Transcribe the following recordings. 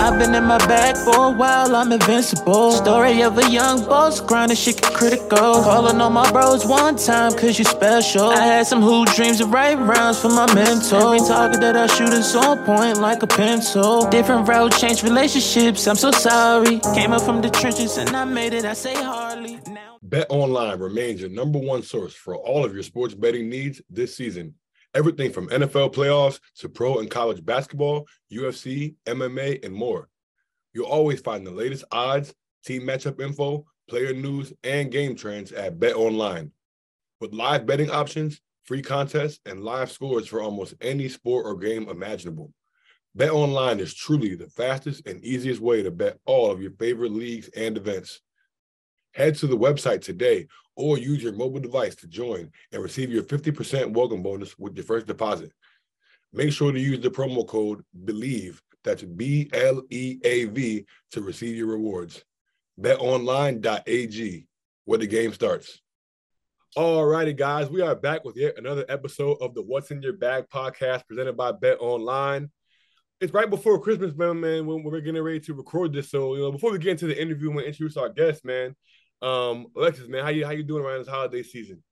I've been in my bag for a while, I'm invincible. Story of a young boss, grinding shit get critical. Calling on my bros one time, cause you special. I had some hoop dreams of right rounds for my mentor. Every target that I shoot is on point like a pencil. Different route, change relationships, I'm so sorry. Came up from the trenches and I made it, I say hardly. Now Bet Online remains your number one source for all of your sports betting needs this season. Everything from NFL playoffs to pro and college basketball, UFC, MMA, and more. You'll always find the latest odds, team matchup info, player news, and game trends at Bet Online. With live betting options, free contests, and live scores for almost any sport or game imaginable. Bet Online is truly the fastest and easiest way to bet all of your favorite leagues and events. Head to the website today or use your mobile device to join and receive your 50% welcome bonus with your first deposit. Make sure to use the promo code BLEAV, that's B L E A V, to receive your rewards. BetOnline.ag, where the game starts. All righty, guys, we are back with yet another episode of the What's in Your Bag podcast presented by Bet Online. It's right before Christmas, man, man, when we're getting ready to record this. So, you know, before we get into the interview, we introduce our guest, man. Um, Alexis, man, how you how you doing around this holiday season?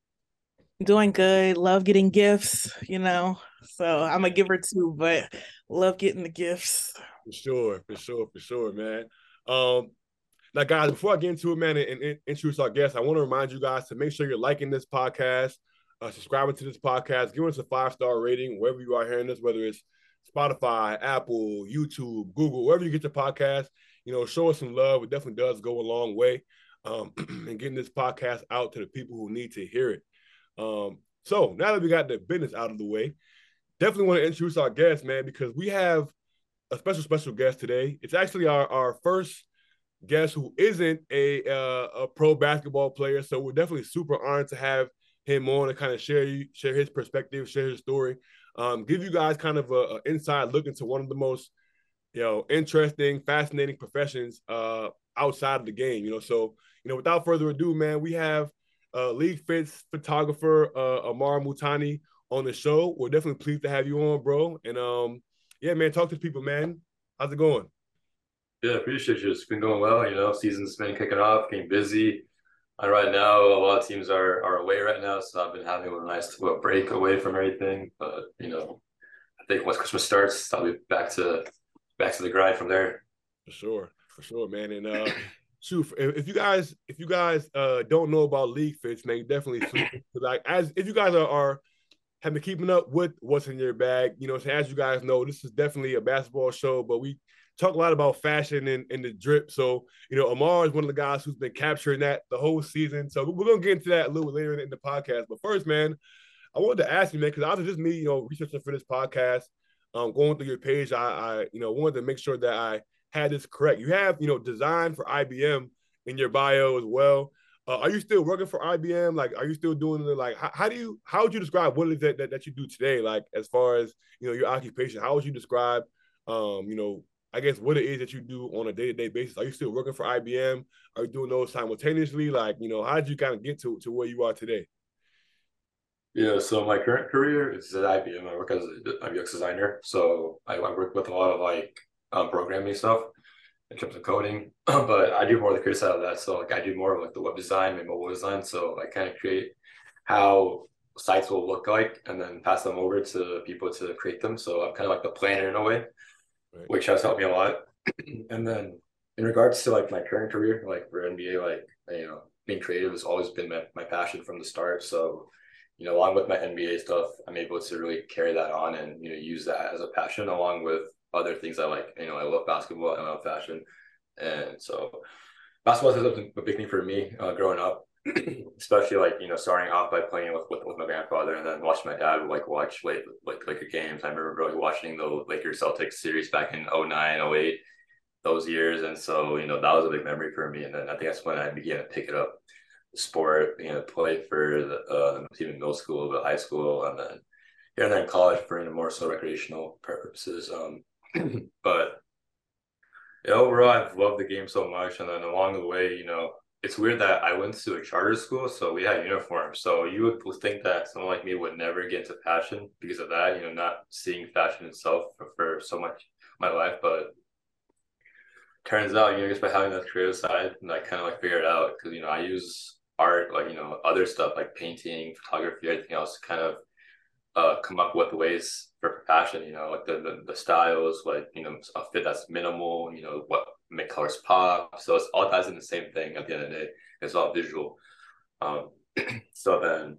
Doing good. Love getting gifts, you know. So I'm a giver too, but love getting the gifts. For sure, for sure, for sure, man. Um, now, guys, before I get into it, man, and, and introduce our guest, I want to remind you guys to make sure you're liking this podcast, uh, subscribing to this podcast, giving us a five star rating wherever you are hearing this, whether it's Spotify, Apple, YouTube, Google, wherever you get your podcast. You know, show us some love. It definitely does go a long way um, and getting this podcast out to the people who need to hear it. Um, so now that we got the business out of the way, definitely want to introduce our guest, man, because we have a special, special guest today. It's actually our, our first guest who isn't a uh, a pro basketball player, so we're definitely super honored to have him on and kind of share share his perspective, share his story, um, give you guys kind of a, a inside look into one of the most you know interesting, fascinating professions uh, outside of the game. You know, so you know, without further ado, man, we have uh, League Fits photographer uh, Ammar Multani on the show. We're definitely pleased to have you on, bro. And um, yeah, man, talk to people, man. How's it going? Yeah, appreciate you. It's been going well. You know, season's been kicking off, getting busy. And right now, a lot of teams are are away right now, so I've been having a nice little break away from everything. But you know, I think once Christmas starts, I'll be back to back to the grind from there. For sure, for sure, man. And uh, shoot, if you guys if you guys uh don't know about League Fits, man, definitely like as if you guys are, are have been keeping up with what's in your bag, you know, as you guys know, this is definitely a basketball show, but we talk a lot about fashion and, and the drip. So, you know, Ammar is one of the guys who's been capturing that the whole season. So we're gonna get into that a little later in the podcast. But first, man, I wanted to ask you, man, because I was just me, you know, researching for this podcast, um, going through your page, I, I, you know, wanted to make sure that I had this correct. You have, you know, design for IBM in your bio as well. Uh, are you still working for IBM? Like, are you still doing the like? How, how do you how would you describe what is it that, that you do today? Like, as far as you know, your occupation, how would you describe, um, you know, I guess what it is that you do on a day to day basis? Are you still working for IBM? Are you doing those simultaneously? Like, you know, how did you kind of get to to where you are today? Yeah, so my current career is at IBM. I work as a UX designer, so I, I work with a lot of like um, programming stuff in terms of coding, but I do more of the creative side of that. So like I do more of like the web design and mobile design. So I kind of create how sites will look like and then pass them over to people to create them. So I'm kind of like the planner in a way, right. which has helped me a lot. and then in regards to like my current career, like for NBA, like you know, being creative has always been my, my passion from the start. So, you know, along with my NBA stuff, I'm able to really carry that on and, you know, use that as a passion along with other things I like. You know, I love basketball, and I love fashion, and so basketball is a big thing for me uh, growing up. Especially like you know, starting off by playing with, with, with my grandfather, and then watching my dad like watch like like Laker games. I remember really watching the Lakers Celtics series back in 09, 08, those years, and so you know that was a big memory for me. And then I think that's when I began to pick it up, sport, you know, play for the uh, middle school, but high school, and then here and then college for you know, more so recreational purposes. Um, but Yeah, overall, I've loved the game so much, and then along the way, you know, it's weird that I went to a charter school, so we had uniforms. So you would think that someone like me would never get into fashion because of that, you know, not seeing fashion itself for, for so much my life. But turns out, you know, just by having that creative side, and I kind of like figured it out because you know I use art, like you know, other stuff like painting, photography, everything else, to kind of uh, come up with ways for fashion. You know, like the, the the styles, like you know, a fit that's minimal. You know, what make colors pop. So it's all ties in the same thing at the end of the day. It's all visual. Um, so then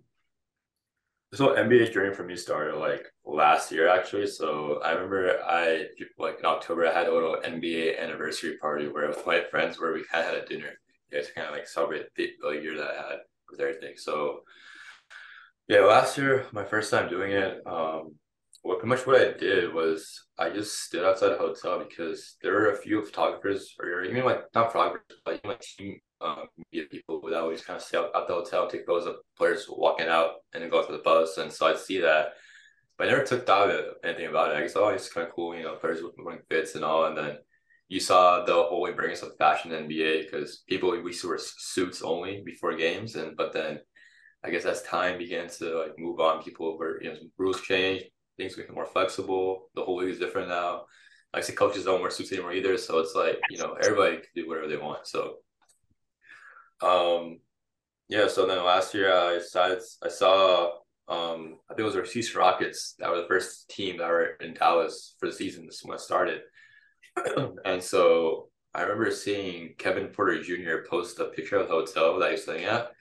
whole NBA journey for me started like last year actually. So I remember I like in October I had a little NBA anniversary party where with my friends where we of had a dinner yeah, to kind of like celebrate the, the year that I had with everything. So yeah, last year my first time doing it. Um, what pretty much what I did was I just stood outside a hotel because there were a few photographers or even like not photographers, but even like team um, media people would always kind of stay out, at the hotel, take photos of players walking out and then go to the bus. And so I'd see that. But I never took thought of anything about it. I guess oh, it's kind of cool, you know, players wearing fits and all. And then you saw the whole embrace of fashion in NBA because people we used to wear suits only before games, and but then I guess as time began to like move on, people were you know rules changed, things became more flexible. The whole league is different now. Like I coaches don't wear suits anymore either, so it's like you know everybody can do whatever they want. So um, yeah. So then last year I decided I saw um I think it was our Houston Rockets that were the first team that were in Dallas for the season. This when it started, and so I remember seeing Kevin Porter Jr. post a picture of the hotel that he was staying at.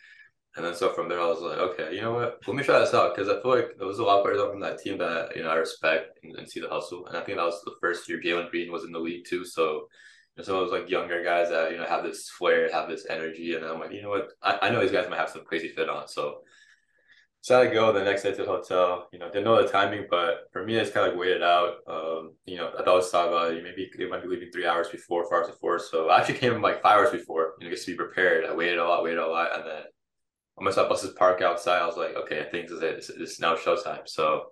And then so from there, I was like, okay, you know what? Let me try this out because I feel like there was a lot of players from that team that you know I respect and, and, see the hustle. And I think that was the first year Jalen Green was in the league too. So and some of those like younger guys that you know have this flair, have this energy, and I'm like, you know what? I, I know these guys might have some crazy fit on, so so I go the next day to the hotel. You know, didn't know the timing, but for me, it's kind of like waited out. Um, you know, I thought it. Maybe they might be leaving three hours before, four hours before. So I actually came like five hours before. You know, just to be prepared. I waited a lot, waited a lot, and then I saw buses park outside. I was like, okay, I think this is it. It's, it's now showtime. So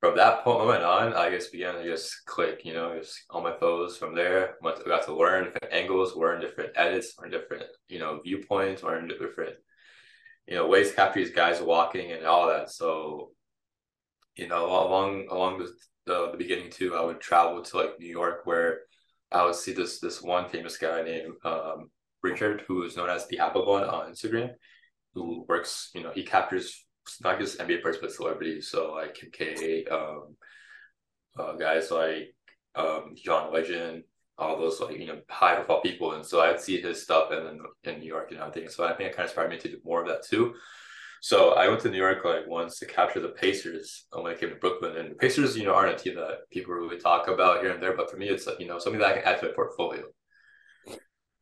from that point on, I just began to just click, you know, just on my photos from there. I got to learn different angles, learn different edits, learn different, you know, viewpoints, learn different, you know, ways to capture these guys walking and all that. So, you know, along along the, the, the beginning too, I would travel to like New York where I would see this this one famous guy named um, Richard, who is known as the Hapa Blonde on Instagram, who works, you know, he captures not just NBA players but celebrities. So like Kim K, um, uh, guys like um, John Legend, all those like you know high profile people, and so I'd see his stuff and in in New York and everything. So I think it kind of inspired me to do more of that too. So I went to New York like once to capture the Pacers when I came to Brooklyn, and the Pacers, you know, aren't a team that people really talk about here and there, but for me, it's you know something that I can add to my portfolio.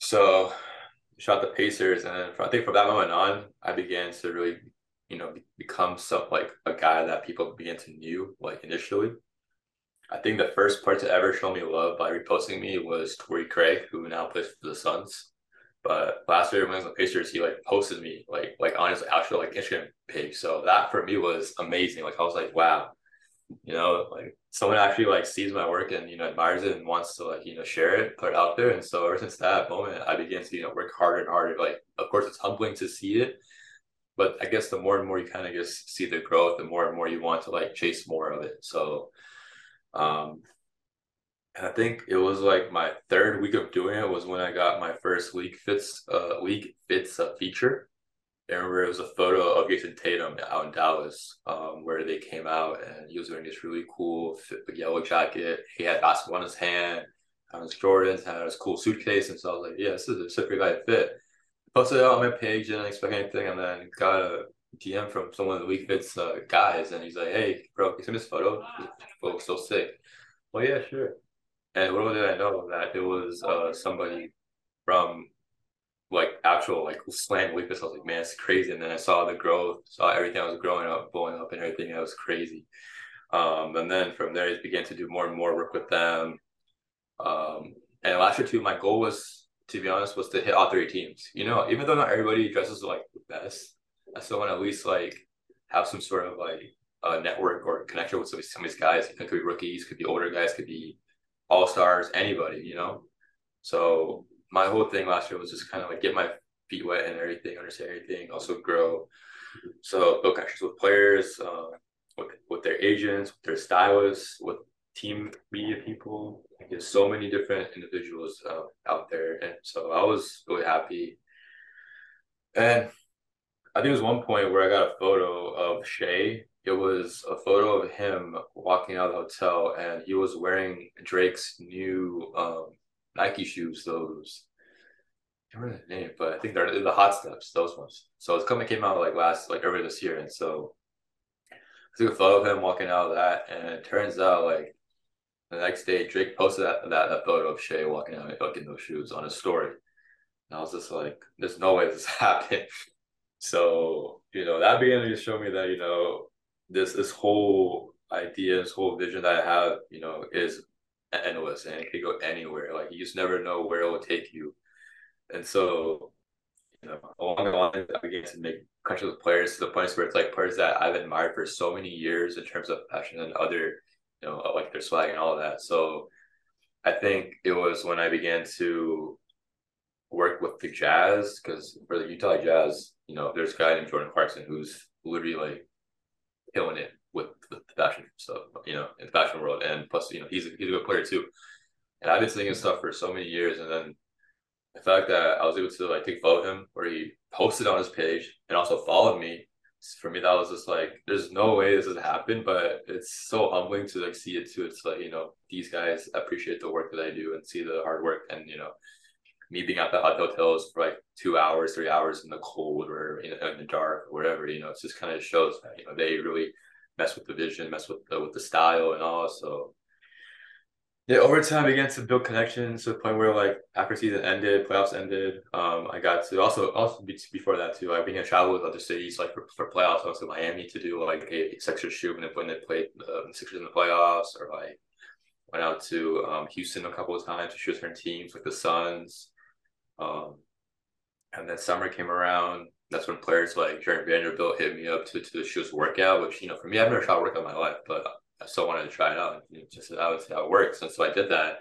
So shot the Pacers, and then I think from that moment on, I began to really you know, become some like a guy that people began to knew like initially. I think the first part to ever show me love by reposting me was Torrey Craig, who now plays for the Suns. But last year when I was on Pacers, he like posted me like like on his actual like Instagram page. So that for me was amazing. Like I was like, wow, you know, like someone actually like sees my work and you know admires it and wants to like you know share it, put it out there. And so ever since that moment, I began to you know work harder and harder. Like of course it's humbling to see it, but I guess the more and more you kind of just see the growth, the more and more you want to like chase more of it. So, um, and I think it was like my third week of doing it was when I got my first League Fits uh League Fits uh, feature. I remember it was a photo of Jayson Tatum out in Dallas, um, where they came out and he was wearing this really cool yellow jacket. He had basketball in his hand, had his Jordans, had his cool suitcase, and so I was like, "Yeah, this is a super guy fit." posted it on my page, didn't expect anything, and then got a DM from someone of the League Fits uh, guys, and he's like, "Hey, bro, you send this photo? Photo's so sick." Well, yeah, sure. And what did I know that it was uh, somebody from like actual like slant weakness. I was like, man, it's crazy. And then I saw the growth, saw everything I was growing up, blowing up, and everything. It was crazy. Um, and then from there, I began to do more and more work with them. Um, and last year too, my goal was to be honest, was to hit all three teams. You know, even though not everybody dresses like the best, I still want to at least like have some sort of like a network or connection with some, some of these guys. It could be rookies, could be older guys, could be all stars, anybody, you know. So my whole thing last year was just kind of like get my feet wet and everything, understand everything, also grow. So build connections with players, uh, with with their agents, with their stylists, with team media people. Like, there's so many different individuals uh, out there, and so I was really happy. And I think there was one point where I got a photo of Shai. It was a photo of him walking out of the hotel, and he was wearing Drake's new um, Nike shoes. Those I remember the name, but I think they're the Hot Steps, those ones. So it's coming came out like last like earlier this year, and so I took a photo of him walking out of that, and it turns out like the next day Drake posted that that, that photo of Shai walking out like in those shoes on his story. And I was just like, there's no way this happened. so, you know, that began to show me that, you know, this this whole idea, this whole vision that I have, you know, is endless and it could go anywhere. Like you just never know where it will take you. And so, you know, along the line, I began to make connections with players to the point where it's like players that I've admired for so many years in terms of passion and other, you know, like their swag and all that. So I think it was when I began to work with the Jazz because for the Utah Jazz, you know, there's a guy named Jordan Clarkson who's literally like killing it with, the fashion stuff, you know, in the fashion world. And plus, you know, he's a, he's a good player too. And I've been seeing his stuff for so many years. And then the fact that I was able to like take photo of him where he posted on his page and also followed me, for me, that was just like, there's no way this has happened, but it's so humbling to like see it too. It's like, you know, these guys appreciate the work that I do and see the hard work and, you know, me being at the hot hotels for like two hours, three hours in the cold or in, in the dark or whatever, you know, it just kind of shows that, you know, they really mess with the vision, mess with the, with the style and all. So yeah, over time, I began to build connections to the point where like after season ended, playoffs ended. Um, I got to also also before that too. I began to travel with other cities like for, for playoffs. I went to Miami to do like a Sixers shoot when they when they played uh, Sixers in the playoffs, or like went out to um, Houston a couple of times to shoot certain teams like the Suns. Um, and then summer came around. That's when players like Jarred Vanderbilt hit me up to to shoot his workout, which you know for me I've never shot workout in my life, but I still wanted to try it out. You know, just I would see how it works, and so I did that,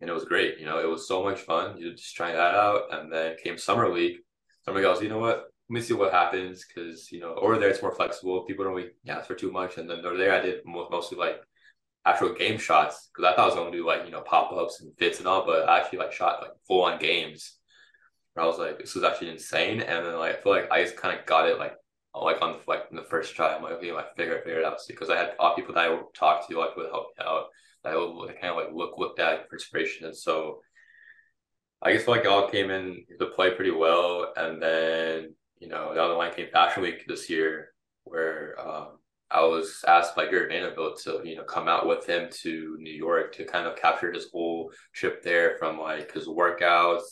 and it was great. You know, it was so much fun. You just trying that out, and then came summer league. Summer goes, you know what? Let me see what happens because you know over there it's more flexible. People don't really ask for too much, and then over there I did mostly like actual game shots because I thought I was going to do like you know pop ups and fits and all, but I actually like shot like full on games I was like, this was actually insane. And then like I feel like I just kind of got it like like on the like in the first try. I'm like, okay, I figure I figured it out because I had people that I would talk to like would help me out. That I would kind of like look looked at for inspiration. And so I guess like it all came in to play pretty well. And then, you know, the other line came Fashion Week this year where um, I was asked by Jarred Vanderbilt to, you know, come out with him to New York to kind of capture his whole trip there from like his workouts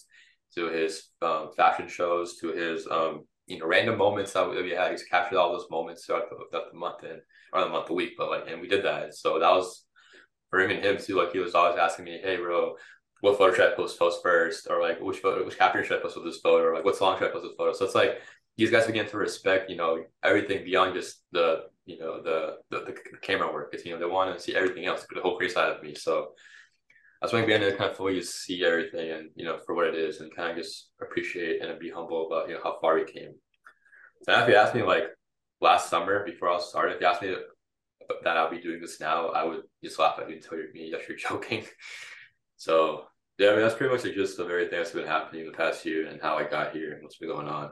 to his um, fashion shows, to his um, you know random moments that we had. He's captured all those moments throughout the, throughout the month and or the month, the week, but like, and we did that. So that was for him and him too. Like he was always asking me, "Hey, bro, what photo should I post post first? Or like which photo, which caption should I post with this photo? Or like what song should I post with this photo?" So it's like these guys began to respect, you know, everything beyond just the you know the the, the camera work. It's you know they want to see everything else, the whole creative side of me. So I began to kind of fully see everything and you know for what it is and kind of just appreciate and be humble about you know how far we came. So if you ask me like last summer before I started, if you asked me that I'll be doing this now, I would just laugh at you and tell me that you're joking. so yeah, I mean that's pretty much just the very thing that's been happening in the past year and how I got here and what's been going on.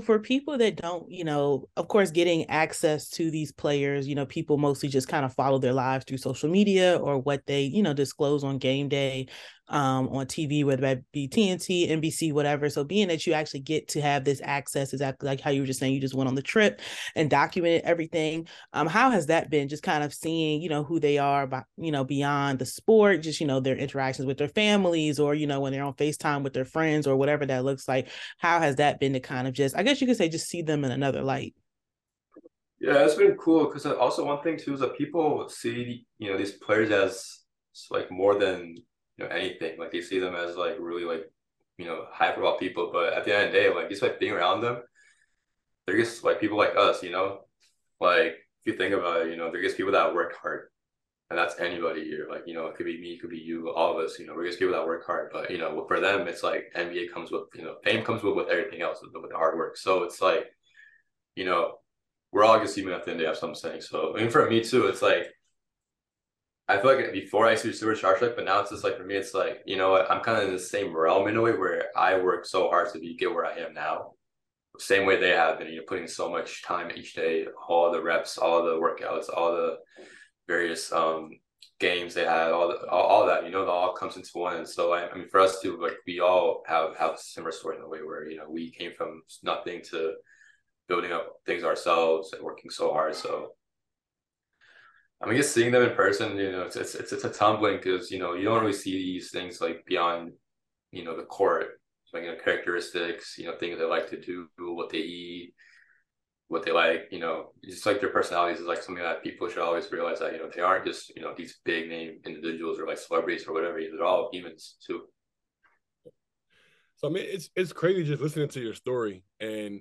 For people that don't, you know, of course, getting access to these players, you know, people mostly just kind of follow their lives through social media or what they, you know, disclose on game day um, on TV, whether that be TNT, NBC, whatever. So being that you actually get to have this access, exactly like how you were just saying, you just went on the trip and documented everything. Um, how has that been? Just kind of seeing, you know, who they are, by, you know, beyond the sport, just you know, their interactions with their families, or you know, when they're on Facetime with their friends, or whatever that looks like. How has that been to kind of just, I guess you could say, just see them in another light? Yeah, it's been cool because also one thing too is that people see you know these players as like more than you know anything. Like they see them as like really like you know high profile people, but at the end of the day, like just like being around them, they're just like people like us. You know, like if you think about it, you know, they're just people that work hard. and that's anybody here. Like you know, it could be me, it could be you, all of us. You know, we're just people that work hard. But you know, for them, it's like NBA comes with you know fame comes with with everything else with, with the hard work. So it's like, you know, we're all just human at the end of the day. Something saying. So I mean, for me too, it's like. I feel like before I used to be super charged, but now it's just like for me, it's like you know what I'm kind of in the same realm in a way where I work so hard to be get where I am now, same way they have been. You know, putting so much time each day, all the reps, all the workouts, all the various um games they had, all the, all, all that. You know, it all comes into one. And so I, I mean, for us too, like we all have have a similar story in a way where you know we came from nothing to building up things ourselves and working so hard. So I mean, just seeing them in person, you know, it's it's it's, a tumbling because you know you don't really see these things like beyond, you know, the court, like you know, characteristics, you know, things they like to do, what they eat, what they like, you know, just like their personalities is like something that people should always realize that you know they aren't just you know these big name individuals or like celebrities or whatever. They're all humans too. So I mean, it's it's crazy just listening to your story, and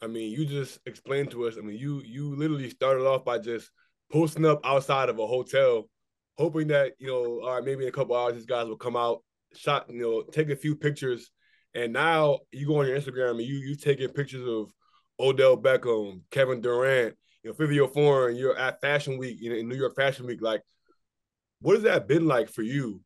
I mean, you just explained to us. I mean, you you literally started off by just posting up outside of a hotel, hoping that you know, all right, maybe in a couple hours these guys will come out, shot, you know, take a few pictures, and now you go on your Instagram and you you taking pictures of Odell Beckham, Kevin Durant, you know, Fivio Foreign, you're at Fashion Week, you know, in New York Fashion Week. Like, what has that been like for you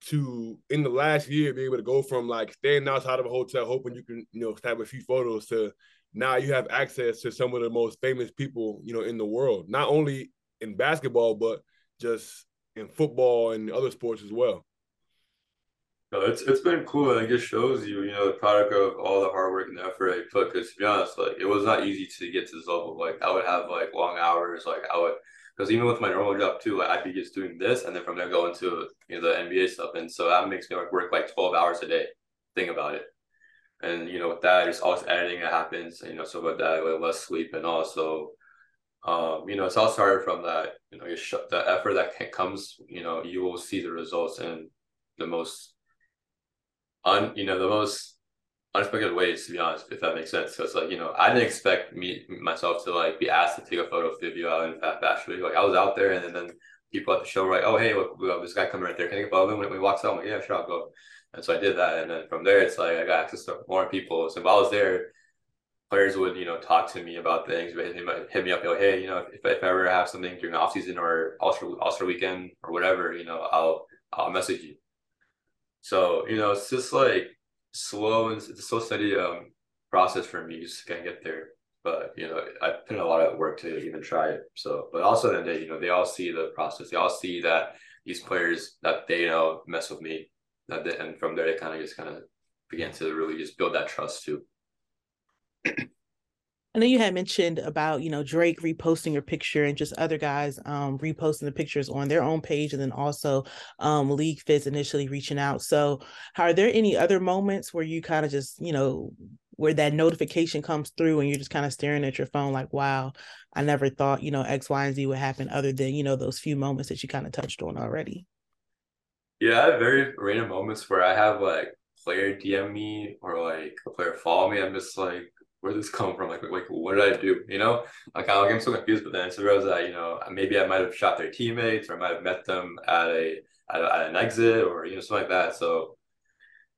to in the last year be able to go from like staying outside of a hotel, hoping you can, you know, snap a few photos to now you have access to some of the most famous people, you know, in the world, not only in basketball, but just in football and other sports as well. No, it's it's been cool and it just shows you, you know, the product of all the hard work and effort I put. Because to be honest, like it was not easy to get to this level. Like I would have like long hours. Like I would, because even with my normal job too, like I'd be just doing this and then from there go into you know the NBA stuff, and so that makes me like work like twelve hours a day. Think about it, and you know with that, there's always editing that happens. You know, so with that, with less sleep and also. Um, you know, it's all started from that, you know, you sh- the effort that comes, you know, you will see the results in the most un you know the most unexpected ways to be honest if that makes sense because like you know i didn't expect me myself to like be asked to take a photo of Fivio out in Fat Week like i was out there and then, then people at the show were like oh hey look we this guy coming right there can I get a photo when he walks out I'm like yeah sure I'll go and so I did that and then from there it's like I got access to more people so if I was there players would you know talk to me about things hit me, hit me up like hey you know if, if I ever have something during the off season or All-Star, weekend or whatever you know I'll I'll message you so, you know, it's just like slow and it's a slow steady um process for me just to get there. But you know, I put in a lot of work to even try it. So, but also then they, you know, they all see the process. They all see that these players that they know mess with me. That they, and from there they kind of just kind of began to really just build that trust too. I know you had mentioned about, you know, Drake reposting your picture and just other guys um, reposting the pictures on their own page and then also um, League Fits initially reaching out. So, are there any other moments where you kind of just, you know, where that notification comes through and you're just kind of staring at your phone like, wow, I never thought, you know, X, Y, and Z would happen other than, you know, those few moments that you kind of touched on already? Yeah, I have very random moments where I have like player DM me or like a player follow me. I'm just like, where did this come from? Like, like what did I do? You know, like, I, like I'm so confused. But then I that you know maybe I might have shot their teammates or I might have met them at a at, a, at an exit or you know something like that. So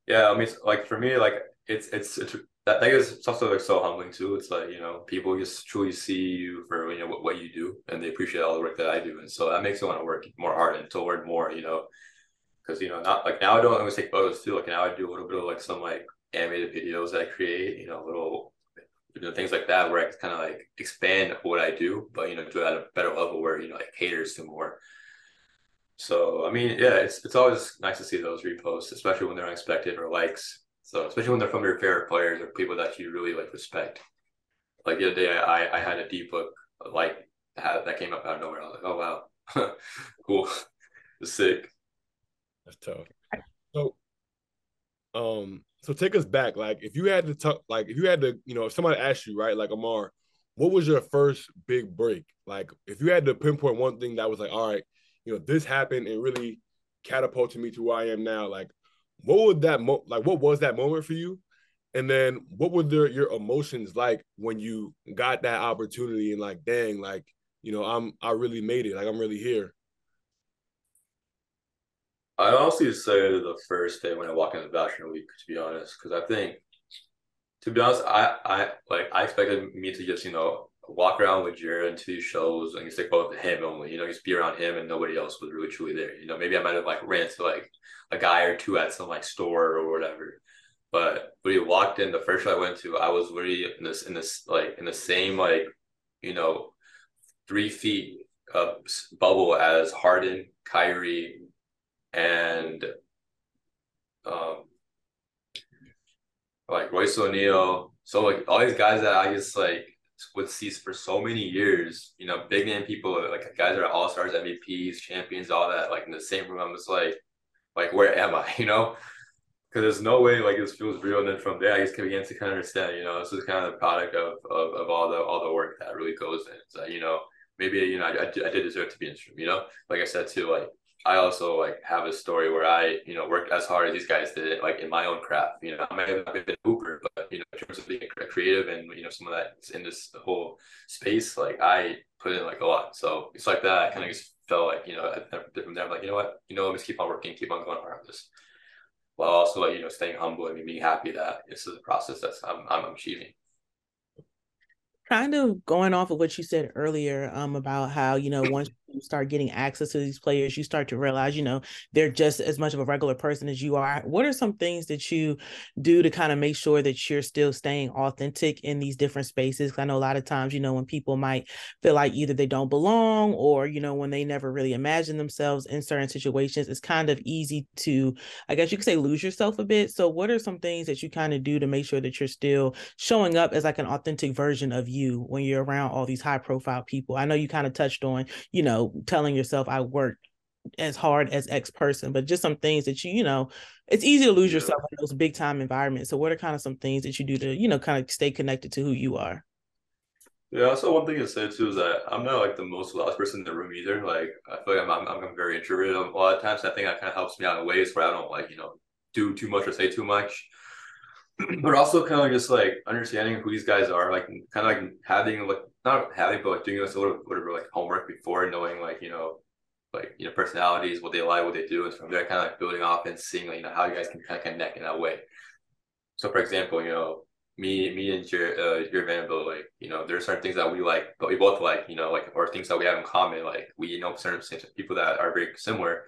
yeah, I mean, like for me, like it's it's, it's that thing is also like so humbling too. It's like you know people just truly see you for you know what, what you do and they appreciate all the work that I do, and so that makes me want to work more hard and to learn more. You know, because you know not like now I don't always take photos too. Like now I do a little bit of like some like animated videos that I create. You know, little you know things like that where I kind of like expand what I do, but you know do it at a better level where you know it caters to more. So I mean, yeah, it's it's always nice to see those reposts, especially when they're unexpected or likes. So especially when they're from your favorite players or people that you really like respect. Like the other day, I I had a deep book like that came up out of nowhere. I was like, oh wow, cool, sick. That's tough. So, um, so take us back. Like if you had to talk, like if you had to, you know, if somebody asked you, right, like Ammar, what was your first big break? Like if you had to pinpoint one thing that was like, all right, you know, this happened and really catapulted me to where I am now. Like, what would that mo- like? What was that moment for you? And then what were the, your emotions like when you got that opportunity and like, dang, like, you know, I'm I really made it. Like I'm really here. I'd honestly say the first day when I walk into the Bachelor Week, to be honest, because I think, to be honest, I I like I expected me to just you know walk around with Jarred to these shows and just like both him only, you know, just be around him and nobody else was really truly there. You know, maybe I might have like ran into like a guy or two at some like store or whatever. But when we walked in, the first show I went to, I was really in this in this like in the same like, you know, three feet of bubble as Harden, Kyrie, and um like Royce O'Neale. So like all these guys that I just like would see for so many years, you know, big name people like guys that are all stars, MVPs, champions, all that, like in the same room. I'm just like, like where am I? You know? Because there's no way like this feels real. And then from there I just began to kind of understand, you know, this is kind of the product of, of, of all the all the work that really goes in. So, you know, maybe you know I, I, did deserve to be in stream. You know, like I said too, like I also like have a story where I you know worked as hard as these guys did, like in my own craft. You know, I may have been a hooper, but you know, in terms of being a creative and you know some of that in this whole space, like I put in like a lot. So it's like that. I kind of just felt like you know from there, I'm like you know what, you know, me just keep on working, keep on going hard on this, while also like you know staying humble and being happy that this is a process that's I'm I'm achieving kind of going off of what you said earlier um, about how you know once you start getting access to these players you start to realize you know they're just as much of a regular person as you are. What are some things that you do to kind of make sure that you're still staying authentic in these different spaces? I know a lot of times you know when people might feel like either they don't belong or you know when they never really imagine themselves in certain situations it's kind of easy to i guess you could say lose yourself a bit. So what are some things that you kind of do to make sure that you're still showing up as like an authentic version of you when you're around all these high profile people? I know you kind of touched on you know telling yourself I worked as hard as X person, but just some things that you, you know, it's easy to lose yeah. yourself in those big time environments. So what are kind of some things that you do to, you know, kind of stay connected to who you are? Yeah, also one thing to say too is that I'm not like the most loud person in the room either. Like I feel like I'm I'm, I'm very introverted a lot of times. I think that kind of helps me out in ways where I don't like, you know, do too much or say too much. but also kind of just like understanding who these guys are, like kind of like having like not having, but like doing this a little whatever like homework before, knowing like you know, like you know personalities, what they like, what they do, and from there kind of like building off and seeing like you know how you guys can kind of connect in that way. So for example, you know, me, me and your uh, your Vanderbilt, like you know, there's certain things that we like, but we both like, you know, like or things that we have in common. Like we know certain people that are very similar.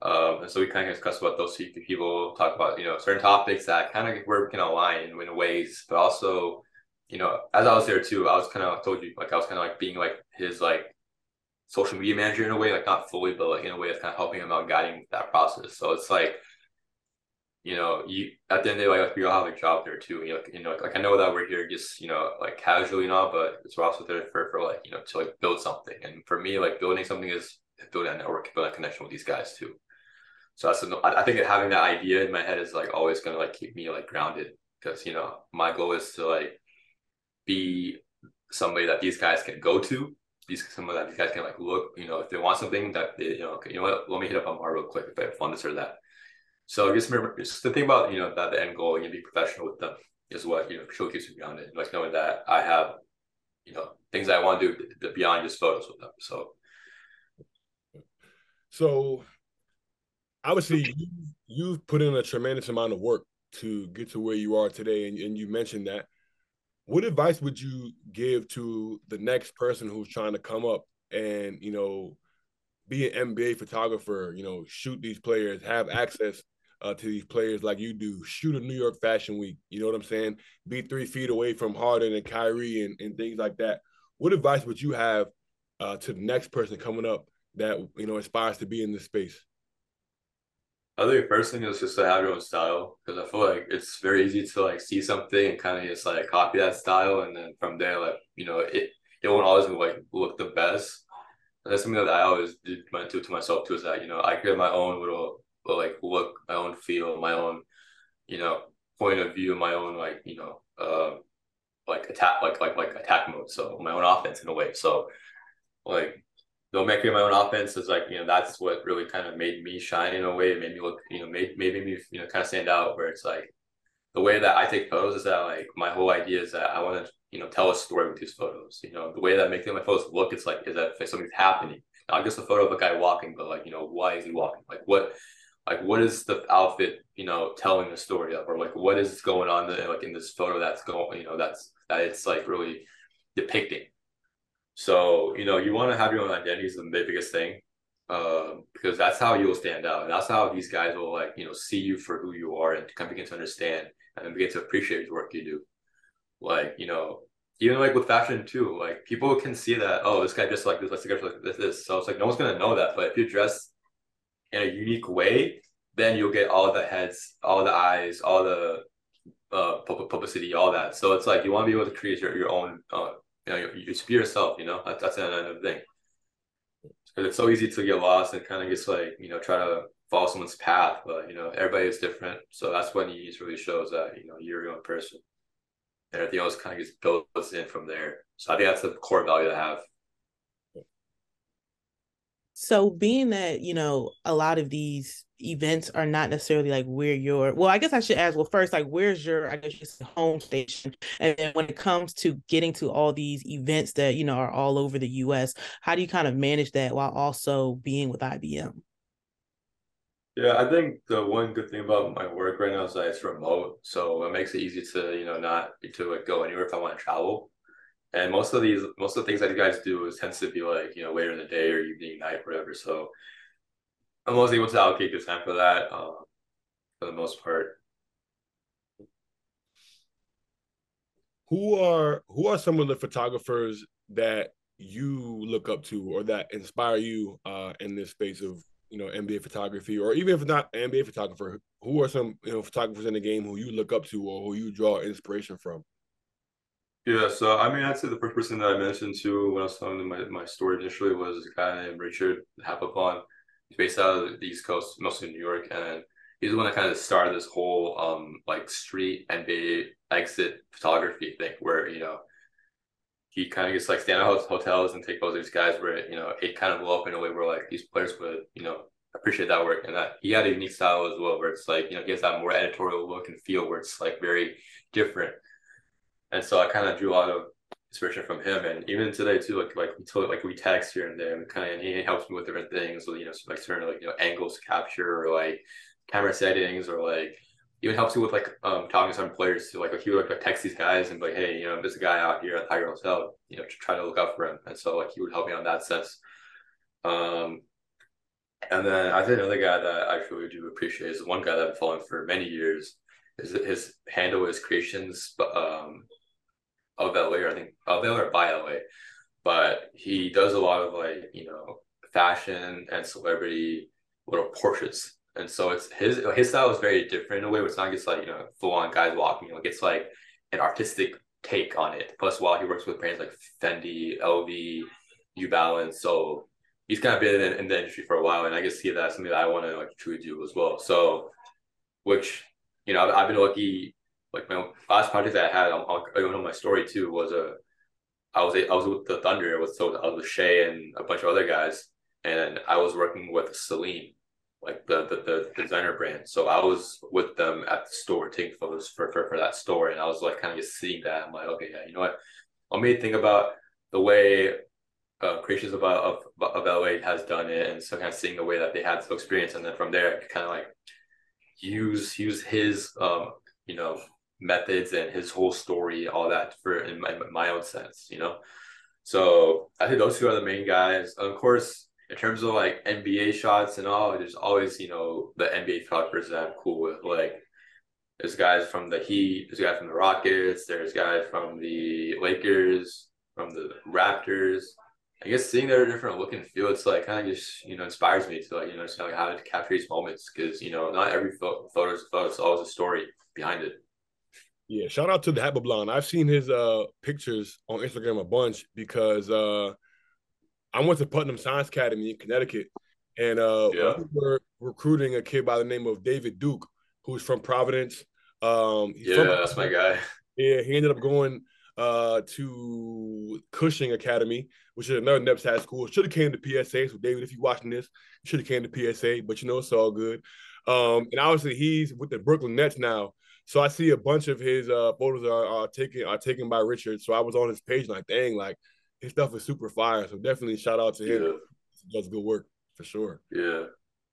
Um, and so we kind of discuss about those people, talk about you know certain topics that kind of where we can align in ways, but also you know, as I was there too, I was kind of told you like I was kind of like being like his like social media manager in a way, like not fully, but like in a way of kind of helping him out, guiding that process. So it's like, you know, you at the end of the day, like we all have a job there too. You know, you know, like I know that we're here just you know like casually not, but it's also there for for like you know to like build something. And for me, like building something is building a network, building a connection with these guys too. So that's I think having that idea in my head is like always gonna like keep me like grounded because you know my goal is to like be somebody that these guys can go to. These someone that these guys can like look, you know, if they want something that they, you know, okay, you know what, let me hit up Ammar real quick if I want this or that. So just remember, just the thing about you know that the end goal and be professional with them is what you know showcase me beyond it. Like knowing that I have, you know, things I want to do beyond just photos with them. So, so obviously you you've put in a tremendous amount of work to get to where you are today, and, and you mentioned that what advice would you give to the next person who's trying to come up and you know be an NBA photographer, you know, shoot these players, have access uh, to these players like you do, shoot a New York Fashion Week, you know what I'm saying? Be three feet away from Harden and Kyrie and, and things like that. What advice would you have uh, to the next person coming up that you know aspires to be in this space? I think first thing is just to have your own style because I feel like it's very easy to like see something and kind of just like copy that style and then from there like you know it it won't always like look the best. And that's something that I always did my to to myself too is that you know I create my own little, little like look, my own feel, my own you know point of view, my own like you know uh, like attack like like like attack mode. So my own offense in a way. So like though making my own offense is like you know that's what really kind of made me shine in a way. It made me look you know made made me you know kind of stand out. Where it's like the way that I take photos is that like my whole idea is that I want to you know tell a story with these photos. You know the way that making my photos look, it's like is that something's happening. Not just a photo of a guy walking, but like you know why is he walking? Like what like what is the outfit you know telling the story of or like what is going on the, like in this photo that's going you know that's that it's like really depicting so you know you want to have your own identity is the biggest thing um, because that's how you'll stand out. And that's how these guys will like you know see you for who you are and kind of begin to understand and begin to appreciate the work you do. Like you know even like with fashion too like people can see that oh this guy just like this let's go like this, this. So it's like no one's gonna know that but if you dress in a unique way, then you'll get all the heads, all the eyes, all the uh, publicity, all that. So it's like you want to be able to create your, your own, uh, you know, you be yourself. You know, that, that's another thing. Because it's so easy to get lost and kind of just like you know try to follow someone's path, but you know everybody is different. So that's when you really shows that you know you're your own person, and everything else kind of gets built in from there. So I think that's the core value to have. So being that, you know, a lot of these events are not necessarily like where your well, I guess I should ask, well, first, like where's your I guess just home station? And then when it comes to getting to all these events that, you know, are all over the US, how do you kind of manage that while also being with IBM? Yeah, I think the one good thing about my work right now is that it's remote, so it makes it easy to you know not to like go anywhere if I want to travel. And most of these, most of the things that you guys do is tends to be like, you know, later in the day or evening, night, whatever. So I'm always able to allocate the time for that um, for the most part. Who are who are some of the photographers that you look up to or that inspire you uh, in this space of you know NBA photography, or even if not NBA photographer, who are some you know photographers in the game who you look up to or who you draw inspiration from? Yeah, so I mean, I'd say the first person that I mentioned to when I was telling my, my story initially was a guy named Richard Hapapon. He's based out of the East Coast, mostly New York, and he's the one that kind of started this whole um like street NBA exit photography thing, where you know he kind of gets like stand at hotels and take photos of these guys where you know it kind of blew up in a way where like these players would you know appreciate that work and that he had a unique style as well, where it's like you know he has that more editorial look and feel where it's like very different and so I kind of drew a lot of inspiration from him. And even today too, like like we told, like we text here and there, and kind of and he helps me with different things, so, you know, like certain like you know angles capture or like camera settings or like even helps you with like um talking to some players too. Like he would like text these guys and be like, hey, you know, there's a guy out here at Tiger Hotel, you know, to try to look out for him. And so like he would help me on that sense. Um and then I think another guy that I truly do appreciate is one guy that I've been following for many years. Is his handle is creations um of LA, or I think of LA or by LA. But he does a lot of like, you know, fashion and celebrity little portraits. And so it's his his style is very different in a way. Where it's not just like, you know, full on guys walking, like it's like an artistic take on it. Plus while he works with brands like Fendi, LV, New Balance. So he's kind of been in, in the industry for a while. And I can see that's something that I want to like truly do as well. So which, you know, I've, I've been lucky like my last project that I had, I'll, I'll know my story too was a, I was I was with the Thunder. with so I was with Shai and a bunch of other guys, and I was working with Celine, like the, the the designer brand. So I was with them at the store taking photos for for, for that store, and I was like kind of just seeing that. I'm like, okay, yeah, you know what? Let me think about the way uh, creations of, of of LA has done it, and so kind of seeing the way that they had to experience, and then from there, kind of like use use his um you know methods and his whole story, all that for in my, my own sense, you know. So I think those two are the main guys. Of course, in terms of like NBA shots and all, there's always you know the NBA photographers that I'm cool with. Like there's guys from the Heat, there's guys from the Rockets, there's guys from the Lakers, from the Raptors. I guess seeing their different look and feel, it's like kind of just you know inspires me to like you know just like how to capture these moments because you know not every photo, photo is a photo, it's always a story behind it. Yeah, shout out to the Hapa Blonde. I've seen his uh pictures on Instagram a bunch because uh I went to Putnam Science Academy in Connecticut, and uh yeah. we were recruiting a kid by the name of David Duke, who's from Providence. Um, yeah, from, that's my guy. Yeah, he ended up going uh to Cushing Academy, which is another NEPSAC school. Should have came to PSA. So David, if you're watching this, should have came to PSA, but you know it's all good. Um, and obviously he's with the Brooklyn Nets now. So I see a bunch of his uh, photos are, are taken are taken by Richard. So I was on his page like, dang, like his stuff is super fire. So definitely shout out to him. Yeah. He does good work for sure. Yeah.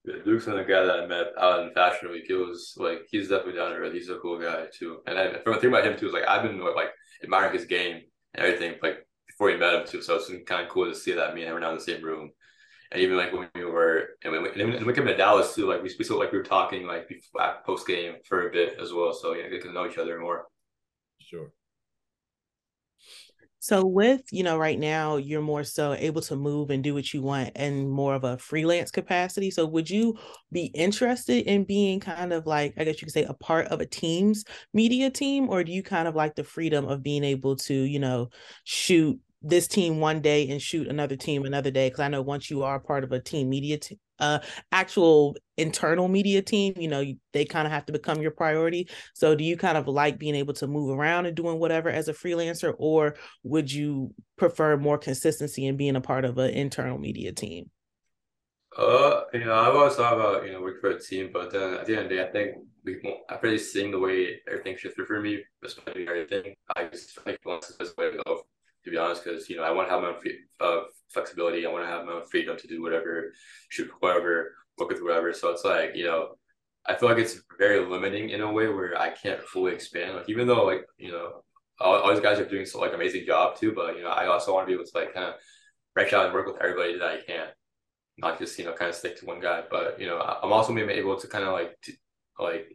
Yeah, Duke's the guy that I met out in Fashion Week. It was like he's definitely down to earth. He's a cool guy too. And I, from the thing about him too is like I've been like admiring his game and everything like before he met him too. So it's kind of cool to see that me and him are now in the same room. And even like when we were and when we, and we came to Dallas too, like we we like we were talking like uh, post game for a bit as well. So yeah, get to know each other more. Sure. So with, you know, right now you're more so able to move and do what you want and more of a freelance capacity. So would you be interested in being kind of like, I guess you could say a part of a team's media team, or do you kind of like the freedom of being able to, you know, shoot this team one day and shoot another team another day because i know once you are part of a team media t- uh actual internal media team you know they kind of have to become your priority. So do you kind of like being able to move around and doing whatever as a freelancer or would you prefer more consistency and being a part of an internal media team? Uh you know i've always thought about you know working for a team but then at the end of the day i think we after seeing the way everything shifted for me especially everything. I just think once the way go to be honest, because you know I want to have my own free, uh, flexibility. I want to have my own freedom to do whatever, shoot whatever, work with whatever. So it's like you know, I feel like it's very limiting in a way where I can't fully expand. Like even though like you know all, all these guys are doing so like amazing job too, but you know I also want to be able to like kind of branch out and work with everybody that I can, not just you know kind of stick to one guy. But you know I'm also maybe able to kind of like to, like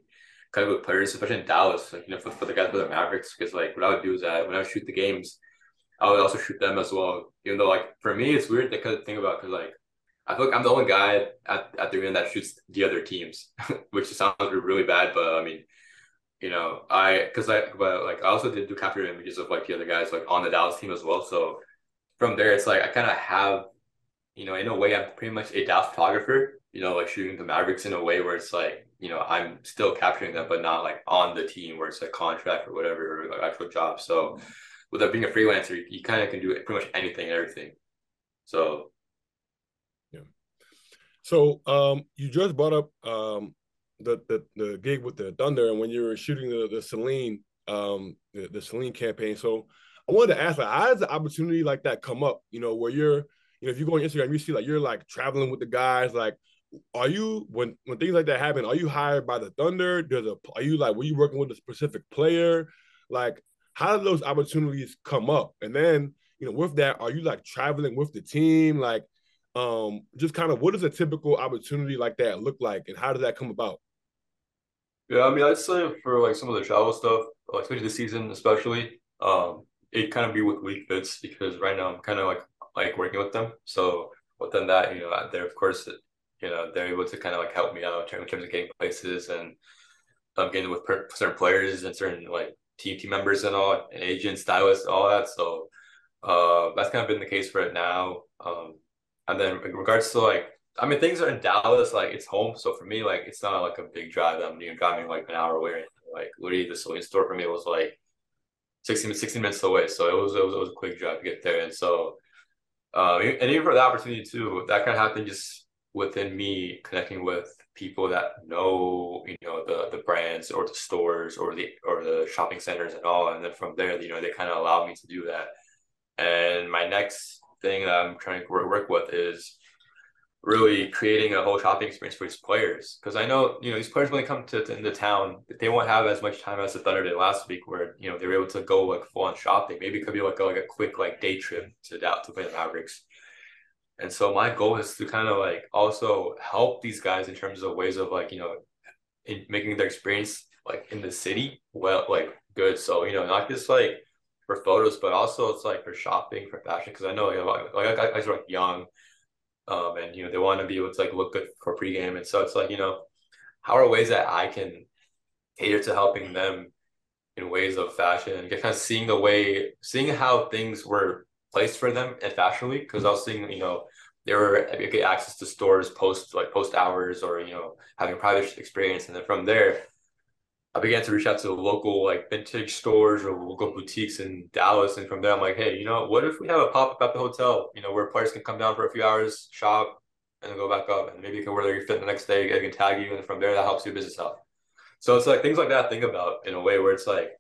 kind of with players, especially in Dallas, like you know for, for the guys with the Mavericks, because like what I would do is that when I would shoot the games I would also shoot them as well. Even though like for me, it's weird to think about because like I feel like I'm the only guy at, at the end that shoots the other teams, which sounds really bad, but I mean, you know, I because I but like I also did do capture images of like the other guys like on the Dallas team as well. So from there, it's like I kind of have, you know, in a way, I'm pretty much a Dallas photographer. You know, like shooting the Mavericks in a way where it's like, you know, I'm still capturing them, but not like on the team where it's a contract or whatever, or like actual job. So without being a freelancer, you, you kind of can do pretty much anything and everything. So, yeah. So, um, you just brought up um the the the gig with the Thunder, and when you were shooting the the Celine um the, the Celine campaign. So, I wanted to ask, like, how does an opportunity like that come up? You know, where you're, you know, if you go on Instagram, you see like you're like traveling with the guys, like. Are you when when things like that happen? Are you hired by the Thunder? Does a are you like were you working with a specific player? Like how do those opportunities come up? And then, you know, with that, are you like traveling with the team? Like, um, just kind of what does a typical opportunity like that look like, and how does that come about? Yeah, I mean, I'd say for like some of the travel stuff, like especially the season, especially, um, it kind of be with League Fits because right now I'm kind of like like working with them. So within that, you know, they're of course, you know, they're able to kind of like help me out in terms of getting places and um, getting with per- certain players and certain like team team members and all, and agents, stylists, all that. So uh, that's kind of been the case for it now. Um, and then in regards to like, I mean, things are in Dallas, like it's home. So for me, like it's not like a big drive. I'm you know, driving like an hour away. Like literally, the Celine store for me was like 16, 16 minutes away. So it was, it was it was a quick drive to get there. And so, um, and even for the opportunity too, that kind of happened just within me connecting with people that know you know the the brands or the stores or the or the shopping centers and all. And then from there you know they kind of allow me to do that. And my next thing that i'm trying to work with is really creating a whole shopping experience for these players. Because i know you know these players when they come to, into town they won't have as much time as the thunder did last week where you know they were able to go like full on shopping. Maybe it could be like a, like a quick like day trip to to play the mavericks and so my goal is to kind of like also help these guys in terms of ways of like, you know, in making their experience like in the city well like good. So, you know, not just like for photos, but also it's like for shopping, for fashion. Cause I know, you know, like, guys are like young. Um, and you know, they want to be able to like look good for pregame. And so it's like, you know, how are ways that I can cater to helping them in ways of fashion and kind of seeing the way seeing how things were placed for them at Fashion Week because I was seeing, you know, they were get access to stores post like post hours or you know having private experience, and then from there, I began to reach out to local like vintage stores or local boutiques in Dallas, and from there I'm like, hey, you know, what if we have a pop up at the hotel, you know, where players can come down for a few hours, shop, and then go back up, and maybe you can wear their fit the next day, they can tag you, and from there that helps your business out. So it's like things like that. Think about in a way where it's like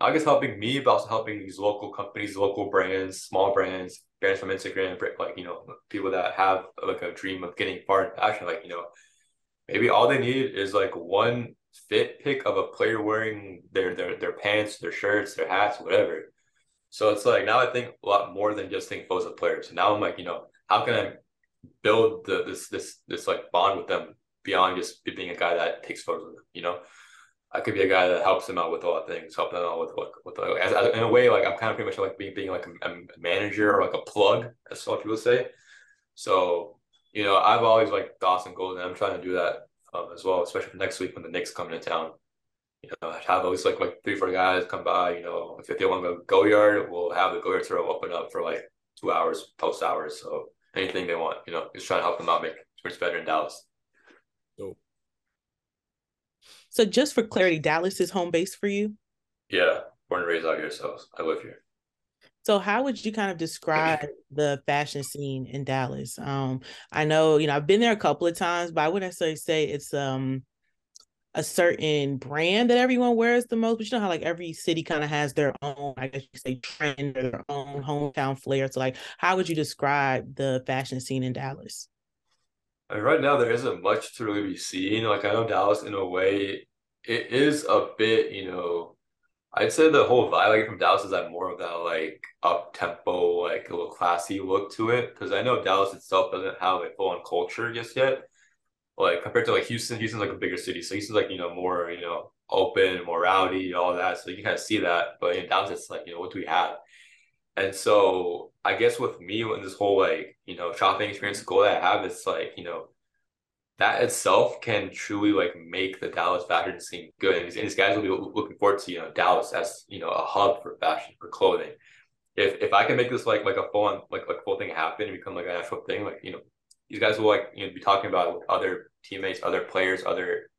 not guess helping me, but also helping these local companies, local brands, small brands, brands from Instagram, like you know, people that have like a dream of getting far in fashion, like you know, maybe all they need is like one fit pick of a player wearing their their their pants, their shirts, their hats, whatever. So it's like now I think a lot more than just think oh, photos of players. Now I'm like, you know, how can I build the this this this like bond with them beyond just being a guy that takes photos of them, you know? I could be a guy that helps them out with a lot of things, help them out with what with, with as, as, in a way like I'm kind of pretty much like being being like a, a manager or like a plug, as some people say. So you know, I've always like Dawson Golden. I'm trying to do that um, as well, especially for next week when the Knicks come into town. You know, have always like like three, four guys come by. You know, if, if they want to Goyard, we'll have the Goyard throw open up for like two hours, post hours. So anything they want, you know, just trying to help them out make experience better in Dallas. So, so just for clarity, Dallas is home base for you. Yeah, born and raised out here, so I live here. So how would you kind of describe the fashion scene in Dallas? Um, I know, you know, I've been there a couple of times, but I wouldn't necessarily say it's um a certain brand that everyone wears the most, but you know how like every city kind of has their own, I guess you say trend or their own hometown flair. So like how would you describe the fashion scene in Dallas? I mean, right now there isn't much to really be seen. Like I know Dallas in a way it is a bit, you know, I'd say the whole vibe like from Dallas is that more of that like up tempo, like a little classy look to it. Because I know Dallas itself doesn't have a full on culture just yet. Like compared to like Houston, Houston's like a bigger city, so Houston's like you know more you know open, more rowdy, all that. So you can kind of see that. But in Dallas, it's like you know what do we have? And so I guess with me, when this whole like you know shopping experience goal that I have, it's like you know that itself can truly like make the Dallas fashion scene good. And these, guys will be looking forward to you know Dallas as you know a hub for fashion for clothing. If if I can make this like like a full on like like full thing happen and become like an actual thing, like you know these guys will like you know be talking about with other teammates, other players, other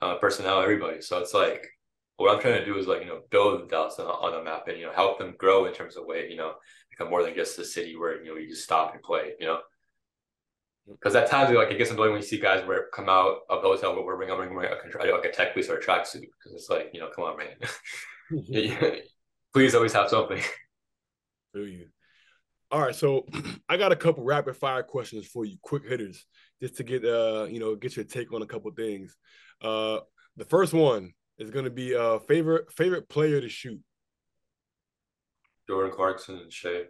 uh, personnel, everybody. So it's like what I'm trying to do is like you know build Dallas on, on a map and you know help them grow in terms of way you know more than just the city where you know you just stop and play. You know. Because at times, like it gets annoying when you see guys where come out of the hotel where we're wearing, wearing, wearing a, like a tech piece or a tracksuit because it's like you know, come on, man. Please always have something. Feel you. All right, so I got a couple rapid fire questions for you, quick hitters, just to get uh, you know, get your take on a couple things. Uh, the first one is going to be uh favorite favorite player to shoot. Jordan Clarkson and Shai.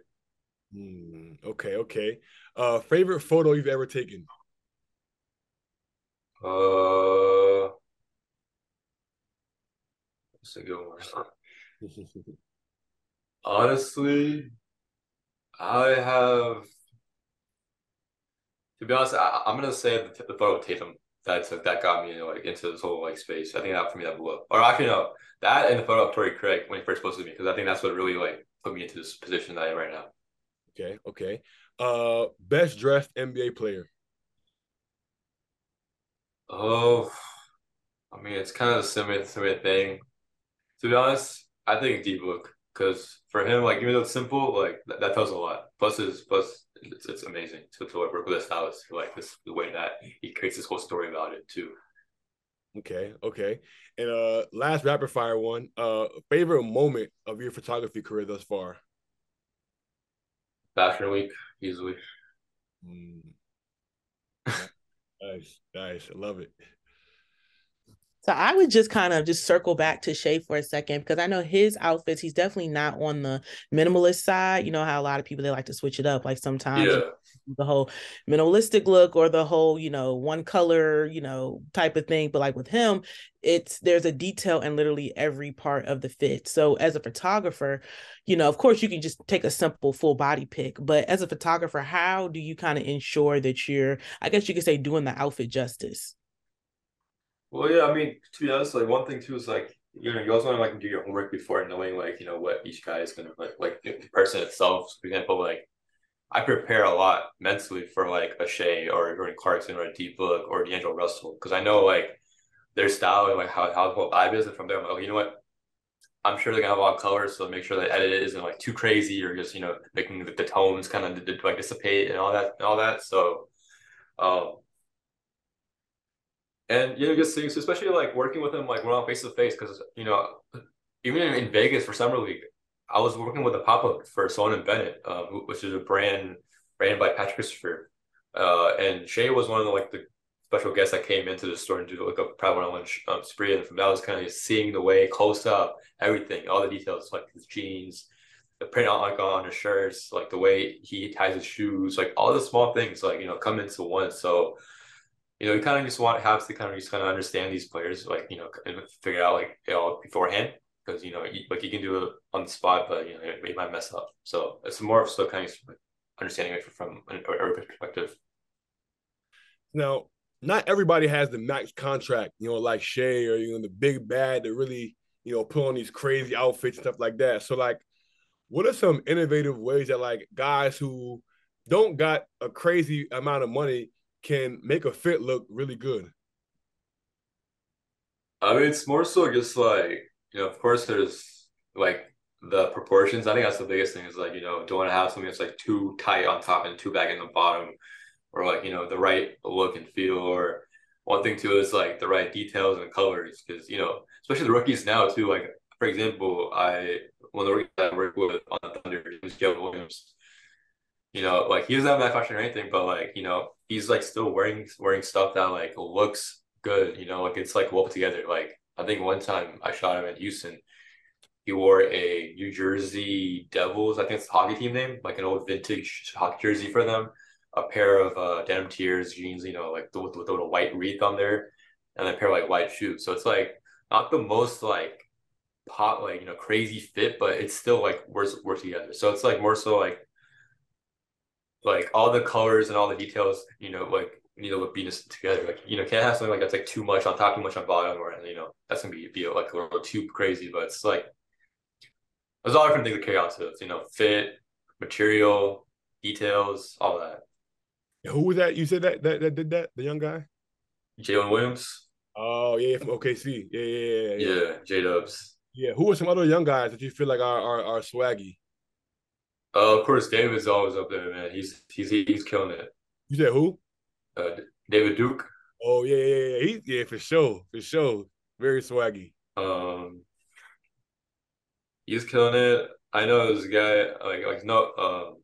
Hmm, okay, okay. Uh, favorite photo you've ever taken? Uh, that's a good one. Honestly, I have. To be honest, I, am gonna say the, the photo of Tatum that took that got me like into this whole like space. I think that for me that blew up. Or actually, no, that and the photo of Torrey Craig when he first posted me because I think that's what really like put me into this position that I am right now. Okay, okay. Uh, best dressed NBA player. Oh, I mean, it's kind of a similar, similar thing. To be honest, I think D Book because for him, like even though it's simple, like that, that tells a lot. Plus, is plus it's, it's amazing to, to work with a stylist like this the way that he creates this whole story about it too. Okay, okay. And uh last rapid fire one. Uh favorite moment of your photography career thus far? Fashion Week, easily. Mm. nice, nice. I love it. So I would just kind of just circle back to Shai for a second because I know his outfits, he's definitely not on the minimalist side. You know how a lot of people they like to switch it up. Like sometimes yeah. the whole minimalistic look or the whole, you know, one color, you know, type of thing. But like with him, it's there's a detail in literally every part of the fit. So as a photographer, you know, of course you can just take a simple full body pic, but as a photographer, how do you kind of ensure that you're, I guess you could say, doing the outfit justice? Well, yeah, I mean, to be honest, like one thing too is like you know you also want to like do your homework before knowing like you know what each guy is gonna like like the person itself. For example, like I prepare a lot mentally for like a Shai or Jordan Clarkson or a D Book or D'Angelo Russell because I know like their style and like how how the whole vibe is, and from there I'm like, oh, you know what, I'm sure they're gonna have a lot of colors, so make sure the edit isn't like too crazy or just you know making the, the tones kind of like dissipate and all that and all that. So, um, and you know, just seeing, especially like working with him, like we're on face to face, because you know, even in, Vegas for summer league, I was working with a pop up for Sloan and Bennett, uh, which is a brand brand by Patrick Christopher, uh, and Shai was one of the like the special guests that came into the store and do like a private one-on-one um, spree, and from that was kind of seeing the way close up everything, all the details like his jeans, the print on like on his shirts, like the way he ties his shoes, like all the small things, like you know, come into one. So you know, you kind of just want have to kind of just kind of understand these players, like you know, and figure out like you know beforehand because you know, you, like you can do it on the spot, but you know, it, you might mess up. So it's more of so kind of understanding it from an urban perspective. Now, not everybody has the max contract, you know, like Shai or you know the big bad to really, you know, put on these crazy outfits and stuff like that. So like, what are some innovative ways that like guys who don't got a crazy amount of money can make a fit look really good? I mean, it's more so just like you know, of course, there's like the proportions. I think that's the biggest thing is like you know, don't want to have something that's like too tight on top and too back in the bottom or like you know the right look and feel or one thing too is like the right details and colors because you know especially the rookies now too like for example i one of the rookies i work with on thunder is joe williams you know like he doesn't have manufacturing or anything but like you know he's like still wearing wearing stuff that like looks good you know like it's like well put together like i think one time i shot him in houston he wore a new jersey devils i think it's the hockey team name like an old vintage hockey jersey for them a pair of uh, denim tears jeans, you know, like with, with a little white wreath on there, and a pair of like white shoes. So it's like not the most like pot like you know crazy fit, but it's still like works works together. So it's like more so like like all the colors and all the details, you know, like need to look be together. Like you know, can't have something like that's like too much on top, too much on bottom, or you know that's gonna be be like a little too crazy. But it's like there's all different things that carry on to. You know, fit, material, details, all that. Who was that? You said that that, that did that? The young guy? Jalen Williams. Oh yeah, from OKC. Yeah, yeah, yeah. Yeah, yeah J Dubs. Yeah. Who are some other young guys that you feel like are are, are swaggy? Uh, of course, David's always up there, man. He's he's he's killing it. You said who? Uh, David Duke. Oh yeah, yeah, yeah. He, yeah, for sure, for sure. Very swaggy. Um, he's killing it. I know this guy, like like no, um,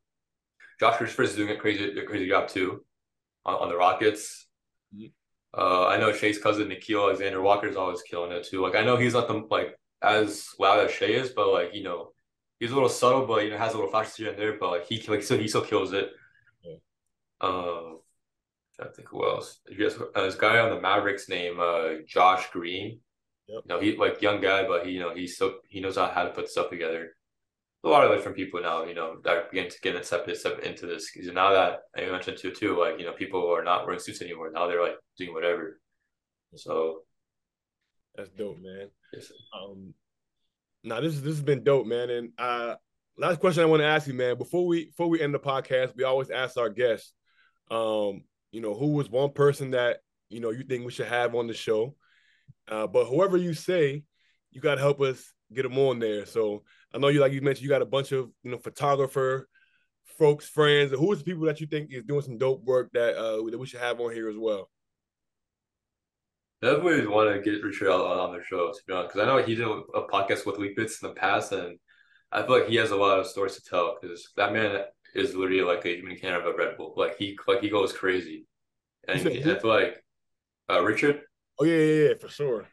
Josh Richardson is doing a crazy, a crazy job too on, on the Rockets. Mm-hmm. Uh, I know Shai's cousin Nickeil Alexander Walker is always killing it too. Like I know he's not the like as loud as Shai is, but like you know he's a little subtle, but you know has a little flashes here and there. But like he like so he still kills it. Yeah. Um, I think who else? Uh, this guy on the Mavericks named uh, Josh Green. Yep. You know, he like young guy, but he you know he still he knows how, how to put stuff together a lot of different people now, you know, that are beginning to get step, step into this. Because now that I mentioned too, too, like you know, people are not wearing suits anymore. Now they're like doing whatever. So that's dope, man. Yes. Um, now this this has been dope, man. And uh, last question I want to ask you, man. Before we before we end the podcast, we always ask our guests, um, you know, who was one person that you know you think we should have on the show. Uh, but whoever you say, you got to help us get them on there. So I know you like you mentioned you got a bunch of you know photographer folks, friends. Who is the people that you think is doing some dope work that uh that we should have on here as well? Definitely want to get Richard on, on the show to be honest, because I know he did a podcast with League Fits in the past, and I feel like he has a lot of stories to tell. Because that man is literally like a human can of a Red Bull. Like he like he goes crazy, and I feel like uh, Richard. Oh yeah, yeah, yeah, for sure.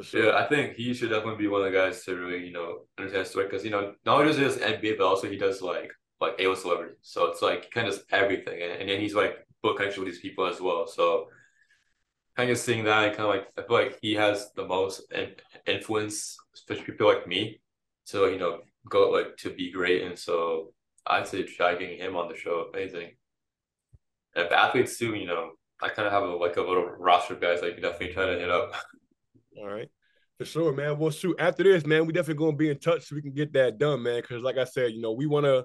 Sure. Yeah, I think he should definitely be one of the guys to really, you know, understand the story because you know not only does he does NBA, but also he does like like A list celebrities. So it's like kind of everything, and, and then he's like book connection with these people as well. So kind of seeing that, kind of like I feel like he has the most influence, especially people like me, to you know go like to be great. And so I'd say try getting him on the show. Amazing. And if athletes too, you know, I kind of have a, like a little roster of guys you can definitely try to hit up. All right. For sure, man. Well, shoot, after this, man, we definitely gonna be in touch so we can get that done, man. Cause like I said, you know, we wanna,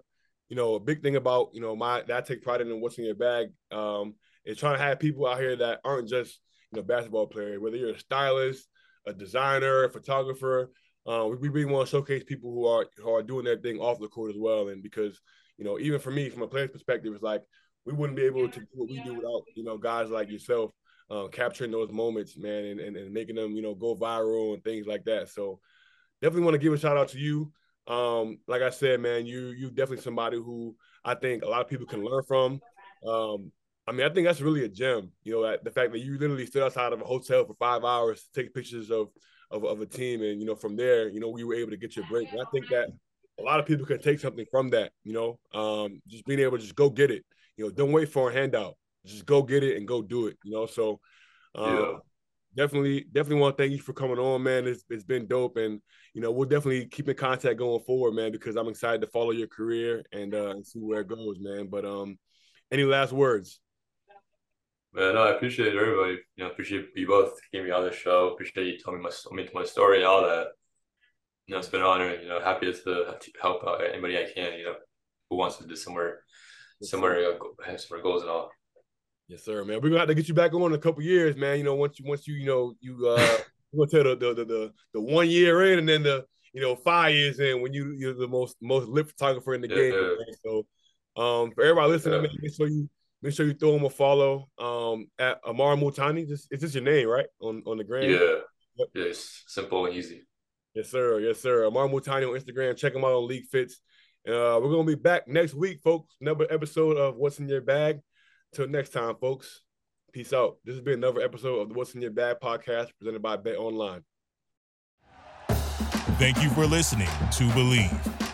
you know, a big thing about, you know, my that I take pride in what's in your bag. Um, is trying to have people out here that aren't just, you know, basketball player, whether you're a stylist, a designer, a photographer. Uh, we, we really want to showcase people who are who are doing their thing off the court as well. And because, you know, even for me, from a player's perspective, it's like we wouldn't be able to do what we do without, you know, guys like yourself uh, capturing those moments, man, and, and, and making them, you know, go viral and things like that. So definitely want to give a shout out to you. Um, like I said, man, you you definitely somebody who I think a lot of people can learn from. Um, I mean, I think that's really a gem. You know, the fact that you literally stood outside of a hotel for five hours to take pictures of of, of a team, and you know, from there, you know, we were able to get your break. And I think that a lot of people can take something from that. You know, um, just being able to just go get it. You know, don't wait for a handout. Just go get it and go do it. You know, so um, yeah. definitely, definitely want to thank you for coming on, man. It's it's been dope, and you know, we'll definitely keep in contact going forward, man, because I'm excited to follow your career and uh, and see where it goes, man. But um, any last words? Man, no, I appreciate everybody. You know, appreciate you both getting me on the show. Appreciate you telling me my me my story and all that. You know, it's been an honor. You know, happy to help out anybody I can. You know, who wants to do somewhere, somewhere, uh, somewhere goals and all. Yes, sir, man. We're gonna have to get you back on in a couple years, man. You know, once you once you you know you uh we're gonna tell the the, the the the one year in and then the you know five years in when you you're the most most lit photographer in the yeah, game. Yeah. So um for everybody listening, yeah. man, make sure you Make sure you throw him a follow um, at Ammar Multani. Just is this your name, right? On on the gram. Yeah. Yep. Yeah, it's simple and easy. Yes, sir. Yes, sir. Ammar Multani on Instagram. Check him out on League Fits. Uh, we're gonna be back next week, folks. Another episode of What's in Your Bag. Till next time, folks. Peace out. This has been another episode of the What's in Your Bag podcast presented by Bet Online. Thank you for listening to Bleav.